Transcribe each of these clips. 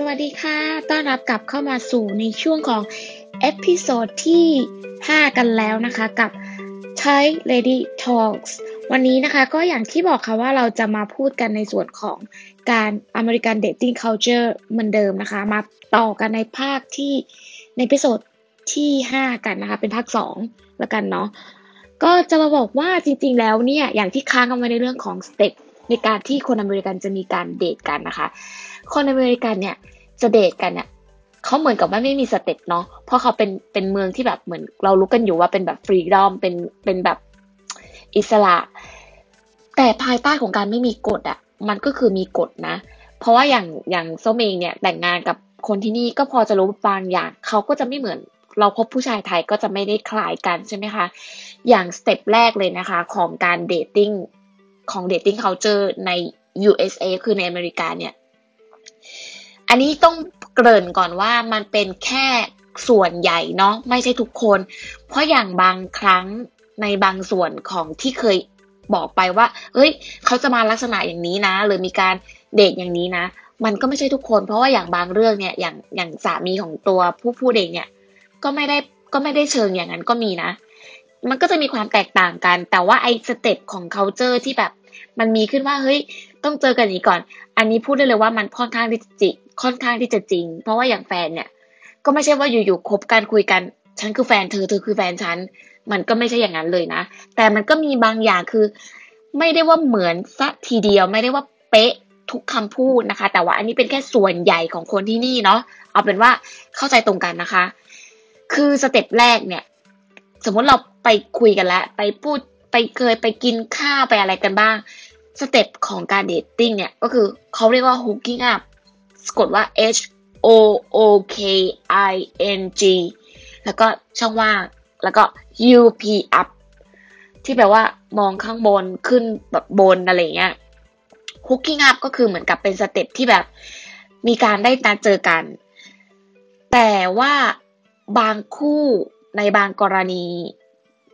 สวัสดีค่ะ ต้อนรับกลับเข้ามาสู่ในช่วงของ episode ที่ 5 กันแล้วนะคะกับ Thai Lady Talks วันนี้นะคะก็อย่างที่บอกค่ะว่าเราจะมาพูดกันในส่วนของการอเมริกันเดทติ้ง culture เหมือนเดิมนะคะ มาต่อกันในภาคที่ใน episode ที่ 5 กันนะคะ เป็นภาค 2 แล้วกันเนาะก็จะมาบอกว่าจริงๆแล้วเนี่ย อย่างที่ค้างกันไว้ในเรื่องของสเต็ป ในการที่คนอเมริกันจะมีการเดทกันนะคะ คนอเมริกันเนี่ยจะเดทกันเนี่ยเขาเหมือนกับว่าไม่มีสเต็ปเนาะเพราะเขาเป็นเป็นเมืองที่แบบเหมือนเรารู้กันอยู่ว่าเป็นแบบ freedom เป็นเป็นแบบอิสระ แต่ภายใต้ของการไม่มีกฎอะ่ะมันก็คือมีกฎนะ เพราะว่าอย่างอย่างส้มเองเนี่ยแต่งงานกับคนที่นี่ก็พอจะรู้บางอย่างเขาก็จะไม่เหมือนเราพบผู้ชายไทยก็จะไม่ได้คล้ายกันใช่ไหมคะ อย่างสเต็ปแรกเลยนะคะ ของการ dating ของ dating culture ใน USA คือในอเมริกาเนี่ย อันนี้ต้องเกริ่นก่อนว่ามันเป็นแค่ส่วนใหญ่เนาะไม่ใช่ทุกคน เพราะอย่างบางครั้งในบางส่วนของที่เคยบอกไปว่า เฮ้ย เขาจะมาลักษณะอย่างนี้นะ หรือมีการเดทอย่างนี้นะ มันก็ไม่ใช่ทุกคน เพราะว่าอย่างบางเรื่องเนี่ย อย่างอย่างสามีของตัวผู้พูดเองเนี่ย ก็ไม่ได้ก็ไม่ได้เชิงอย่างนั้นก็มีนะ มันก็จะมีความแตกต่างกัน แต่ว่าไอ้สเต็ปของ culture ที่แบบ มันมีขึ้นว่าเฮ้ยต้องเจอกันนี้ก่อน อันนี้พูดได้เลยว่ามันค่อนข้างที่จะจิค่อนข้างที่จะจริง เพราะว่าอย่างแฟนเนี่ย ก็ไม่ใช่ว่าอยู่ๆคบกันคุยกัน ฉันคือแฟนเธอเธอคือแฟนฉันมันก็ไม่ใช่อย่างนั้นเลยนะ แต่มันก็มีบางอย่างคือ ไม่ได้ว่าเหมือนสักทีเดียวไม่ได้ว่าเป๊ะทุกคำพูดนะคะ แต่ว่าอันนี้เป็นแค่ส่วนใหญ่ของคนที่นี่เนาะเอาเป็นว่าเข้าใจตรงกันนะคะ คือสเต็ปแรกเนี่ย สมมติเราไปคุยกันแล้ว ไปพูดไปเคยไปกินข้าวไปอะไรกันบ้าง สเต็ปของการ dating เนี่ย ก็คือเขาเรียกว่า hooking up สะกดว่า H O O K I N G แล้วก็ช่องว่าง แล้วก็ U P up ที่แปลว่ามองข้างบนขึ้นแบบบนอะไรเงี้ย hooking up ก็คือเหมือนกับเป็นสเต็ปที่แบบมีการได้นัดเจอกัน แต่ว่าบางคู่ในบางกรณี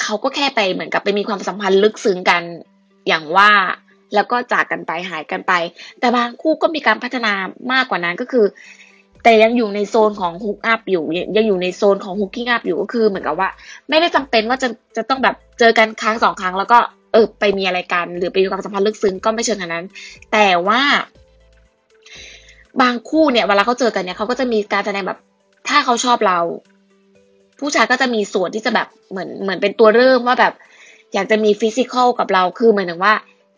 เขาก็แค่ไปเหมือนกับไปมีความสัมพันธ์ลึกซึ้งกันอย่างว่า แล้วก็จากกันไปหายกันไป แต่บางคู่ก็มีการพัฒนามากกว่านั้นก็คือ แต่ยังอยู่ในโซนของ hook up อยู่ยังอยู่ในโซนของ hooking up อยู่ก็คือเหมือนกับว่า ไม่ได้จำเป็นว่าจะจะต้องแบบเจอกันครั้งสองครั้ง แล้วก็เออไปมีอะไรกัน หรือไปมีความสัมพันธ์ลึกซึ้งก็ไม่เชิงขนาดนั้น แต่ว่าบางคู่เนี่ยเวลาเขาเจอกันเนี่ยเขาก็จะมีการแสดงแบบถ้าเขาชอบเรา ผู้ชายก็จะมีส่วนที่จะแบบเหมือนเหมือนเป็นตัวเริ่มว่าแบบ อยากจะมีฟิสิกอลกับเราคือเหมือนถึงว่า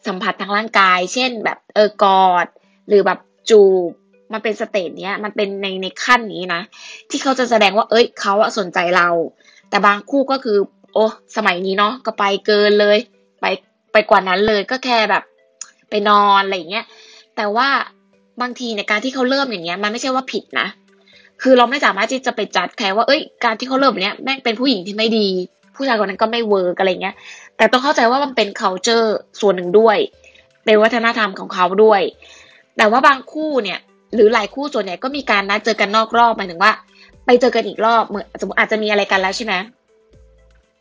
สัมผัสทางร่างกาย เช่น แบบเออกอด หรือแบบจูบมันเป็นสเตจเนี้ยมันเป็นในในขั้นนี้นะ ที่เขาจะแสดงว่า เอ้ยเขาอะสนใจเรา แต่บางคู่ก็คือ โอ้สมัยนี้เนาะก็ไปเกินเลย ไปไปกว่านั้นเลยก็แค่แบบไปนอนอะไรเงี้ยแต่ว่าบางทีในการที่เขาเริ่มอย่างเงี้ย มันไม่ใช่ว่าผิดนะ คือเราไม่สามารถที่จะไปจัดใครว่า เอ้ย การที่เขาเริ่มเนี้ยแม่งเป็นผู้หญิงที่ไม่ดี ผู้ชายคนนั้นก็ไม่เวิร์กอะไรเงี้ย แต่ต้องเข้าใจว่ามันเป็น culture ส่วนหนึ่งด้วย เป็นวัฒนธรรมของเขาด้วย แต่ว่าบางคู่เนี่ย หรือหลายคู่ส่วนใหญ่ก็มีการนัดเจอกันนอกรอบหมายถึงว่า ไปเจอกันอีกรอบเหมือนสมมติอาจจะมีอะไรกันแล้วใช่ไหม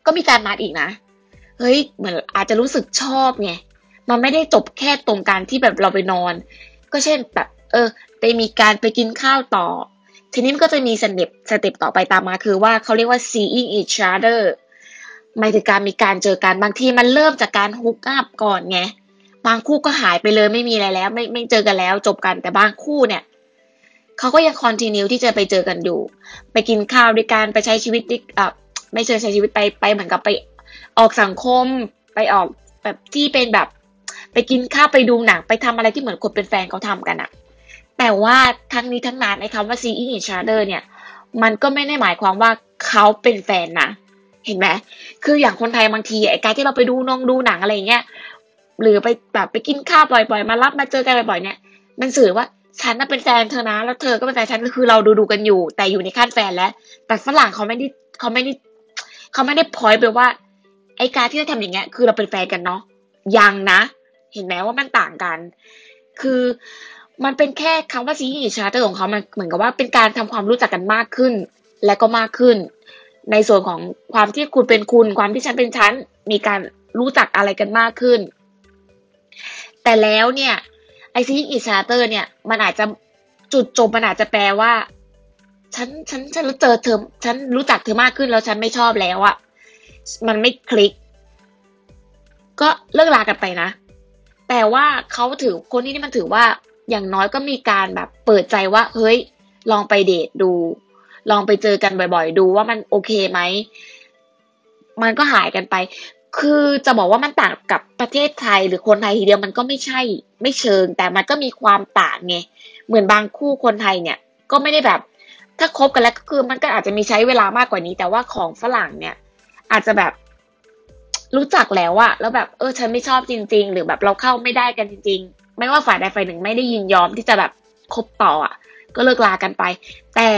ก็มีการนัดอีกนะเฮ้ยเหมือนอาจจะรู้สึกชอบไงมันไม่ได้จบแค่ตรงการที่แบบเราไปนอน ก็เช่นแบบ เออไปมีการไปกินข้าวต่อ ทีนี้มันก็จะมีสเต็ปสเต็ปต่อไปตามมาคือว่าเขาเรียกว่า seeing each other มายถึงการมีการเจอกันบางทีมันเริ่มจากการฮุกอัพก่อนไงบางคู่ก็หายไปเลยไม่มีอะไรแล้ว ไม่ไม่เจอกันแล้วจบกันแต่บางคู่เนี่ยเขาก็ยังคอนติเนียที่จะไปเจอกันอยู่ ไปกินข้าวด้วยกันไปใช้ชีวิตดิอะไม่ใช่ใช้ชีวิตไปไปเหมือนกับไปออกสังคมไปออกแบบที่เป็นแบบ ไปกินข้าวไปดูหนังไปทำอะไรที่เหมือนคนเป็นแฟนเขาทำกันอะแต่ว่าทั้งนี้ทั้งนั้นไอ้คำว่า seeing each other เนี่ย มันก็ไม่ได้หมายความว่าเขาเป็นแฟนนะ เห็นไหมคืออย่างคนไทยบางทีไอ้การที่เราไปดูน้องดูหนังอะไรเงี้ยหรือไปแบบไปกินข้าวบ่อยๆ มารับมาเจอกันบ่อยๆเนี่ยมันสื่อว่าฉันน่ะเป็นแฟนเธอนะ แล้วเธอก็เป็นแฟนฉันคือเราดูดูกันอยู่ แต่อยู่ในขั้นแฟนแล้ว แต่ฝรั่งเขาไม่ได้เขาไม่ได้เขาไม่ได้พอยไปว่า ไอ้การที่เราทำอย่างเงี้ย คือเราเป็นแฟนกันเนาะยังนะ เห็นไหมว่ามันต่างกัน คือมันเป็นแค่คำว่า seeing each other ของเขามันเหมือนกับว่าเป็นการทำความรู้จักกันมากขึ้น และก็มากขึ้น ในส่วนของความที่คุณเป็นคุณ ความที่ฉันเป็นฉัน มีการรู้จักอะไรกันมากขึ้น แต่แล้วเนี่ยไอซีอิชาร์เตอร์เนี่ย มันอาจจะจุดจบมันอาจจะแปลว่า ฉันฉันฉันเจอเธอฉันรู้จักเธอมากขึ้นแล้วฉันไม่ชอบแล้วอะมันไม่คลิก ก็เลิกลากันไปนะ แต่ว่าเขาถือคนที่นี่มันถือว่าอย่างน้อยก็มีการแบบเปิดใจว่า เฮ้ย ลองไปเดทดู ลองไปเจอกันบ่อยๆ ดูว่ามันโอเคไหม มันก็หายกันไป คือจะบอกว่ามันต่างกับประเทศไทยหรือคนไทยทีเดียวมันก็ไม่ใช่ ไม่เชิง แต่มันก็มีความต่างไง เหมือนบางคู่คนไทยเนี่ย ก็ไม่ได้แบบ ถ้าคบกันแล้วก็คือมันก็อาจจะมีใช้เวลามากกว่านี้ แต่ว่าของฝรั่งเนี่ย อาจจะแบบรู้จักแล้วอะแล้วแบบเออฉันไม่ชอบจริง ๆ หรือแบบเราเข้าไม่ได้กันจริง ๆ ไม่ว่าฝ่ายใดฝ่ายหนึ่งไม่ได้ยินยอมที่จะแบบคบต่ออะก็เลิกลากันไป แต่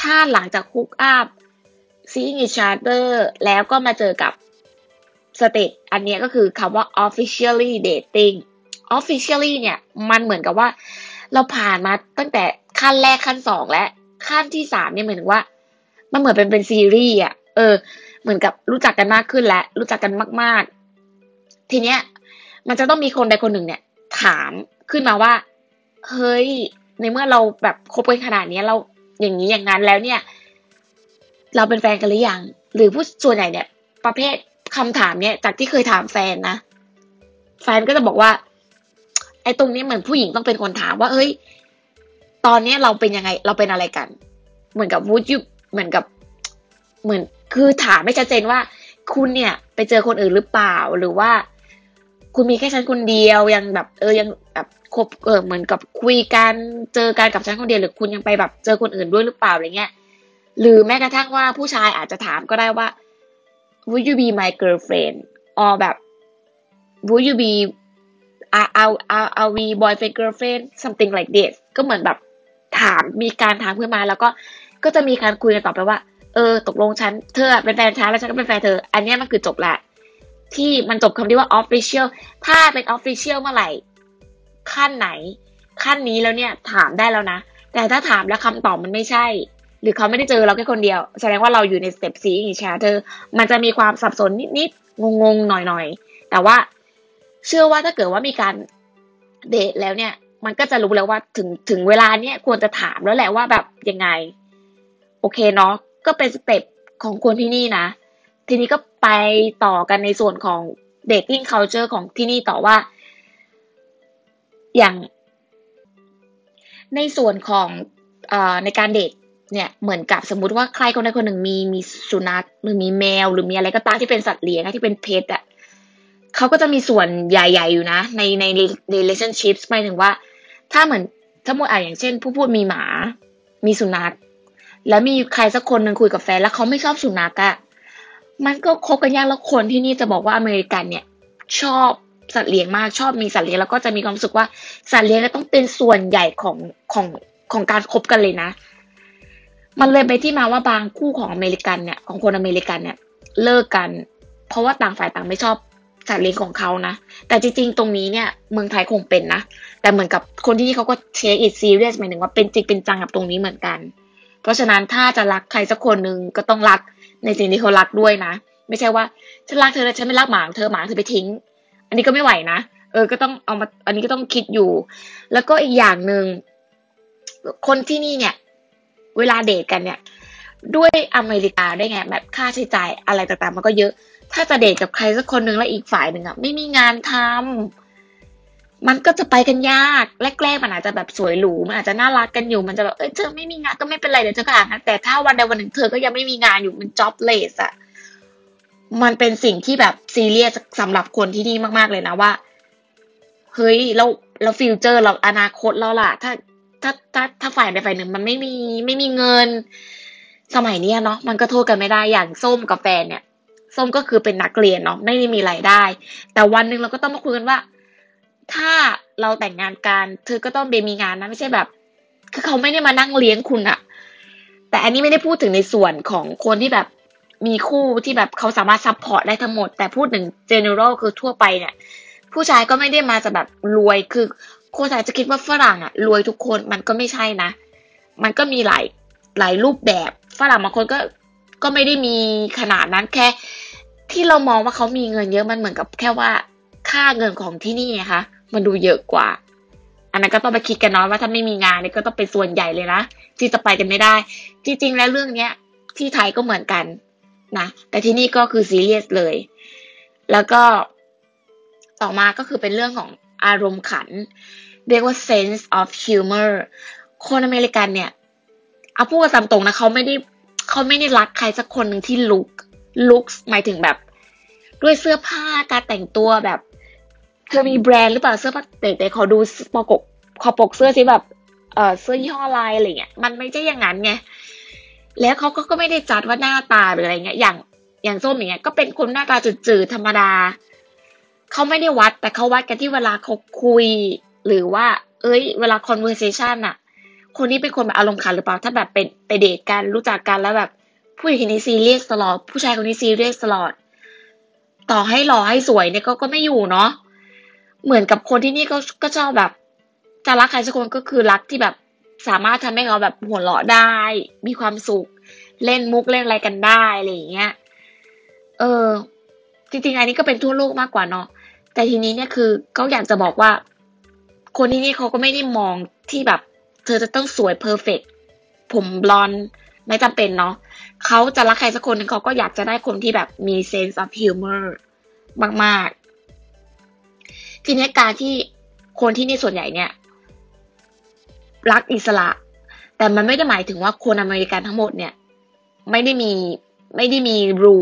ถ้าหลังจาก hook up seeing each other แล้วก็มาเจอกับ stage อันนี้ก็คือคำว่า officially dating officially เนี่ยมันเหมือนกับว่า เราผ่านมาตั้งแต่ขั้นแรกขั้นสองและขั้นที่สามเนี่ยเหมือนว่า มันเหมือนเป็นเป็นซีรีส์อะเออ เหมือนกับรู้จักกันมากขึ้นแล้วรู้จักกันมาก ๆ ทีเนี้ย มันจะต้องมีคนใดคนหนึ่งเนี่ย ถามขึ้นมาว่า เฮ้ย ในเมื่อเราแบบคบกันขนาดนี้เรา อย่างนี้อย่างนั้นแล้วเนี่ย เราเป็นแฟนกันหรือยังหรือผู้ส่วนใหญ่เนี่ย ประเภทคำถามเนี่ย จากที่เคยถามแฟนนะแฟนก็จะบอกว่า ไอ้ตรงนี้เหมือนผู้หญิงต้องเป็นคนถามว่าเฮ้ย ตอนนี้เราเป็นยังไง เราเป็นอะไรกัน เหมือนกับวูดยูเหมือนกับ เหมือนคือถามไม่ชัดเจนว่า คุณเนี่ย ไปเจอคนอื่นหรือเปล่าหรือว่า คุณมีแค่ฉันคนเดียวยังแบบ เออยังแบบ คบเออเหมือนกับคุยกันเจอกันกับฉันคนเดียวหรือคุณยังไปแบบเจอคนอื่นด้วยหรือเปล่าอะไรเงี้ยหรือแม้กระทั่งว่าผู้ชายอาจจะถามก็ได้ว่า would you be my girlfriend or แบบ would you be are are are are we boyfriend girlfriend something like this ก็เหมือนแบบถามมีการถามขึ้นมาแล้วก็ก็จะมีการคุยกันต่อไปว่า เออ ตกลงฉันเธอเป็นแฟนฉันแล้วฉันก็เป็นแฟนเธอ อันนี้มันคือจบละที่มันจบคำที่ว่า official ถ้าเป็น official เมื่อไหร่ ขั้นไหน ขั้นนี้แล้วเนี่ยถามได้แล้วนะ แต่ถ้าถามแล้วคำตอบมันไม่ใช่ หรือเขาไม่ได้เจอเราแค่คนเดียว แสดงว่าเราอยู่ในสเต็ปซีอีชาเธอมันจะมีความสับสนนิดๆงงๆหน่อยๆแต่ว่าเชื่อว่าถ้าเกิดว่ามีการเดทแล้วเนี่ย มันก็จะรู้แล้วว่าถึงถึงเวลาเนี่ยควรจะถามแล้วแหละว่าแบบยังไง โอเคเนาะก็เป็นสเต็ปของคนที่นี่นะ ทีนี้ก็ไปต่อกันในส่วนของ dating culture ของที่นี่ต่อว่า อย่างในส่วนของอในการเดทเนี่ยเหมือนกับสมมุติว่าใครคนใดคนหนึ่งมีมีสุนัขหรือมีแมว หรือมีอะไรก็ตามที่เป็นสัตว์เลี้ยงที่เป็นเพทอะเขาก็จะมีส่วนใหญ่ ๆ อยู่นะ ในใน relationships หมายถึงว่า ถ้าเหมือนถ้าหมดอะอย่างเช่น ผู้พูดมีหมา มีสุนัขแล้วมีใครสักคนหนึ่งคุยกับแฟนแล้วเขาไม่ชอบสุนัขอะมันก็คบกันยากแล้วคนที่นี่จะบอกว่าอเมริกันเนี่ย ชอบ สัตว์เลี้ยงมากชอบมีสัตว์เลี้ยงแล้วก็จะมีความรู้สึกว่าสัตว์เลี้ยงต้องเป็นส่วนใหญ่ของของของการคบกันเลยนะ มันเลยไปที่มาว่าบางคู่ของอเมริกันเนี่ยของคนอเมริกันเนี่ยเลิกกัน เพราะว่าต่างฝ่ายต่างไม่ชอบสัตว์เลี้ยงของเขานะ แต่จริงๆ ตรงนี้เนี่ยเมืองไทยคงเป็นนะ แต่เหมือนกับคนที่นี่เขาก็เช็คอิทซีเรียสหมายถึงว่าเป็นจริงเป็นจังกับตรงนี้เหมือนกัน เพราะฉะนั้นถ้าจะรักใครสักคนหนึ่งก็ต้องรักในสิ่งที่เขารักด้วยนะ ไม่ใช่ว่าฉันรักเธอแล้วฉันไม่รักหมาเธอหมาเธอไปทิ้ง อันนี้ก็ไม่ไหวนะเออ ก็ต้องเอามา อันนี้ก็ต้องคิดอยู่ แล้วก็อีกอย่างหนึ่งคนที่นี่เนี่ย เวลาเดทกันเนี่ย ด้วยอเมริกาได้ไงแบบค่าใช้จ่ายอะไรต่างๆ มันก็เยอะ ถ้าจะเดทกับใครสักคนหนึ่งแล้วอีกฝ่ายหนึ่งอะไม่มีงานทำมันก็จะไปกันยากแรกๆมันอาจจะแบบสวยหรูมันอาจจะน่ารักกันอยู่มันจะแบบเอ้ยเธอไม่มีงานก็ไม่เป็นไรเดี๋ยวเธอก็หานะแต่ถ้าวันใดวันหนึ่งเธอก็ยังไม่มีงานอยู่มัน jobless อะ มันเป็นสิ่งที่แบบซีเรียสสำหรับคนที่นี่มาก ๆเลยนะว่า เฮ้ยเราเราฟิวเจอร์เราอนาคตเราล่ะ ถ้าถ้าถ้าถ้าฝ่ายใดฝ่ายหนึ่งมันไม่มีไม่มีเงิน สมัยนี้เนาะมันก็โทษกันไม่ได้อย่างส้มกับแฟนเนี่ย ส้มก็คือเป็นนักเรียนเนาะไม่ได้มีรายได้ แต่วันหนึ่งเราก็ต้องมาคุยกันว่า ถ้าเราแต่งงานกันเธอก็ต้องแบบมีงานนะไม่ใช่แบบ คือเขาไม่ได้มานั่งเลี้ยงคุณอะแต่อันนี้ไม่ได้พูดถึงในส่วนของคนที่แบบ มีคู่ที่แบบเขาสามารถ support ได้ทั้งหมด แต่พูดถึง general คือทั่วไปเนี่ย ผู้ชายก็ไม่ได้มาจะแบบรวยคือคนอาจจะคิดว่าฝรั่งอะรวยทุกคนมันก็ไม่ใช่นะ มันก็มีหลายหลายรูปแบบฝรั่งบางคนก็ก็ไม่ได้มีขนาดนั้นแค่ ที่เรามองว่าเขามีเงินเยอะมันเหมือนกับแค่ว่าค่าเงินของที่นี่นะคะมันดูเยอะกว่า อันนั้นก็ต้องไปคิดกันเนาะว่าถ้าไม่มีงานเนี่ยก็ต้องเป็นส่วนใหญ่เลยนะที่จะไปกันไม่ได้ จริง ๆ แล้วเรื่องเนี้ย ที่ไทยก็เหมือนกัน นะแต่ที่นี่ก็คือซีเรียสเลย แล้วก็ต่อมาก็คือเป็นเรื่องของอารมณ์ขัน เรียกว่า sense of humor คนอเมริกันเนี่ยเอาพูดกันตามตรงนะเขาไม่ได้เขาไม่ได้รักใครสักคนหนึ่งที่ลุกลุกหมายถึงแบบ ด้วยเสื้อผ้าการแต่งตัวแบบเธอมีแบรนด์หรือเปล่าเสื้อผ้าแต่แต่ขอดูปกขอปกเสื้อสิแบบเออเสื้อยี่ห้อลายอะไรเงี้ยมันไม่ใช่อย่างนั้นไง แล้วเขาก็ไม่ได้จัดว่าหน้าตาหรืออะไรเงี้ย อย่างอย่างส้มอย่างเงี้ย ก็เป็นคนหน้าตาจืดๆธรรมดาเขาไม่ได้วัด แต่เขาวัดกันที่เวลาเขาคุย หรือว่า เอ้ย เวลา conversation อะคนนี้เป็นคนแบบอารมณ์ขันหรือเปล่า ถ้าแบบเป็นไปเดทกันรู้จักกันแล้วแบบ ผู้หญิงคนนี้ซีเรียสตลอด ผู้ชายคนนี้ซีเรียสตลอด ต่อให้หล่อให้สวยเนี่ยก็ก็ไม่อยู่เนาะเหมือนกับคนที่นี่ก็ก็ชอบแบบจะรักใครสักคนก็คือรักที่แบบ สามารถทำให้เขาแบบหัวเราะได้ มีความสุข เล่นมุกเล่นอะไรกันได้อะไรอย่างเงี้ย เออ จริงๆอันนี้ก็เป็นทั่วโลกมากกว่าเนาะ แต่ทีนี้เนี่ยคือเขาอยากจะบอกว่า คนที่นี่เขาก็ไม่ได้มองที่แบบ เธอจะต้องสวยเพอร์เฟกผมบลอนไม่จำเป็นเนาะเขาจะรักใครสักคนหนึ่งเขาก็อยากจะได้คนที่แบบมี sense of humor มาก ๆ ทีนี้การที่คนที่นี่ส่วนใหญ่เนี่ย รักอิสระ แต่มันไม่ได้หมายถึงว่าคนอเมริกันทั้งหมดเนี่ย ไม่ได้มีไม่ได้มีรู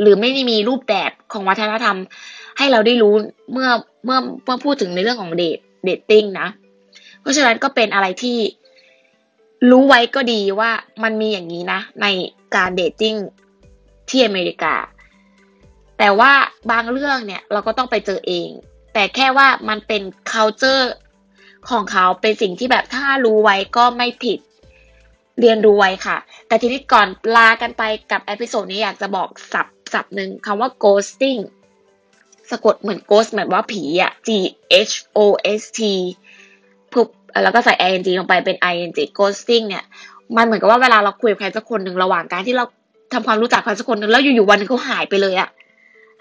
หรือไม่ได้มีรูปแบบของวัฒนธรรม ให้เราได้รู้เมื่อเมื่อเมื่อพูดถึงในเรื่องของเดท dating นะ เพราะฉะนั้นก็เป็นอะไรที่รู้ไว้ก็ดีว่ามันมีอย่างนี้นะ ในการ dating ที่อเมริกา แต่ว่าบางเรื่องเนี่ยเราก็ต้องไปเจอเอง แต่แค่ว่ามันเป็น culture ของเขาเป็นสิ่งที่แบบถ้ารู้ไว้ก็ไม่ผิดเรียนรู้ไว้ค่ะ แต่ทีนี้ก่อนลากันไปกับ episode นี้อยากจะบอกศัพท์ศัพท์หนึ่งคำว่า ghosting สะกดเหมือน ghost แบบว่าผีอะ G H O S T ปุ๊บแล้วก็ใส่ ing ลงไปเป็น ing ghosting เนี่ย มันเหมือนกับว่าเวลาเราคุยกับใครสักคนหนึ่งระหว่างการที่เราทำความรู้จักใครสักคนหนึ่งแล้วอยู่ๆวันนึงเขาหายไปเลยอะ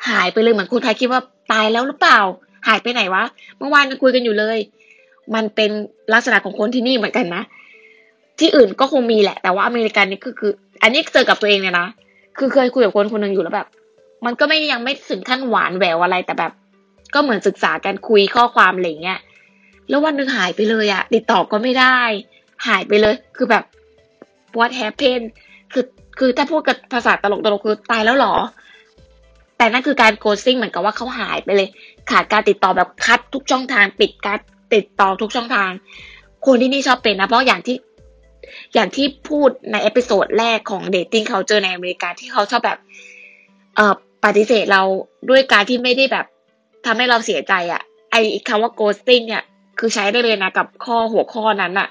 หายไปเลยเหมือนคนไทยคิดว่าตายแล้วหรือเปล่า หายไปไหนวะ เมื่อวานยังคุยกันอยู่เลย มันเป็นลักษณะของคนที่นี่เหมือนกันนะ ที่อื่นก็คงมีแหละ แต่ว่าอเมริกันนี่คือคือ อันนี้เจอกับตัวเองเนี่ยนะ คือเคยคุยกับคนคนหนึ่งอยู่แล้วแบบ มันก็ไม่ยังไม่ถึงขั้นหวานแหววอะไรแต่แบบ ก็เหมือนศึกษากันคุยข้อความอะไรเงี้ย แล้ววันนึงหายไปเลยอะติดต่อก็ไม่ได้ หายไปเลย คือแบบ what happened คือคือถ้าพูดกับภาษาตลกตลกคือตายแล้วหรอ แต่นั่นคือการ ghosting เหมือนกับว่าเขาหายไปเลย ขาดการติดต่อแบบ cut ทุกช่องทางปิดการ ติดต่อทุกช่องทาง คนที่นี่ชอบเป็นนะ เพราะอย่างที่ อย่างที่พูดใน episode แรกของ dating culture ในอเมริกาที่เขาชอบแบบ เอ่อปฏิเสธเราด้วยการที่ไม่ได้แบบทำให้เราเสียใจอะ ไอ้คำว่า ghosting เนี่ย คือใช้ได้เลยนะกับข้อหัวข้อนั้นอะ่ะ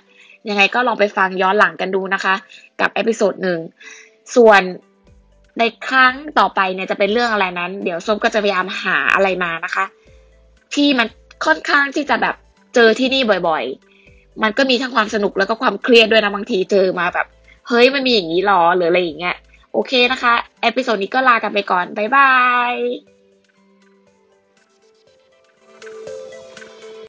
ยังไงก็ลองไปฟังย้อนหลังกันดูนะคะ กับ episode หนึ่งส่วนในครั้งต่อไปเนี่ยจะเป็นเรื่องอะไรนั้น เดี๋ยวส้มก็จะพยายามหาอะไรมานะคะ ที่มันค่อนข้างที่จะแบบ เจอที่นี่บ่อย ๆ มันก็มีทั้งความสนุกแล้วก็ความเครียดด้วยนะบางทีเจอมาแบบ เฮ้ยมันมีอย่างนี้หรอหรืออะไรอย่างเงี้ย โอเคนะคะ episode นี้ก็ลากันไปก่อน บ๊ายบาย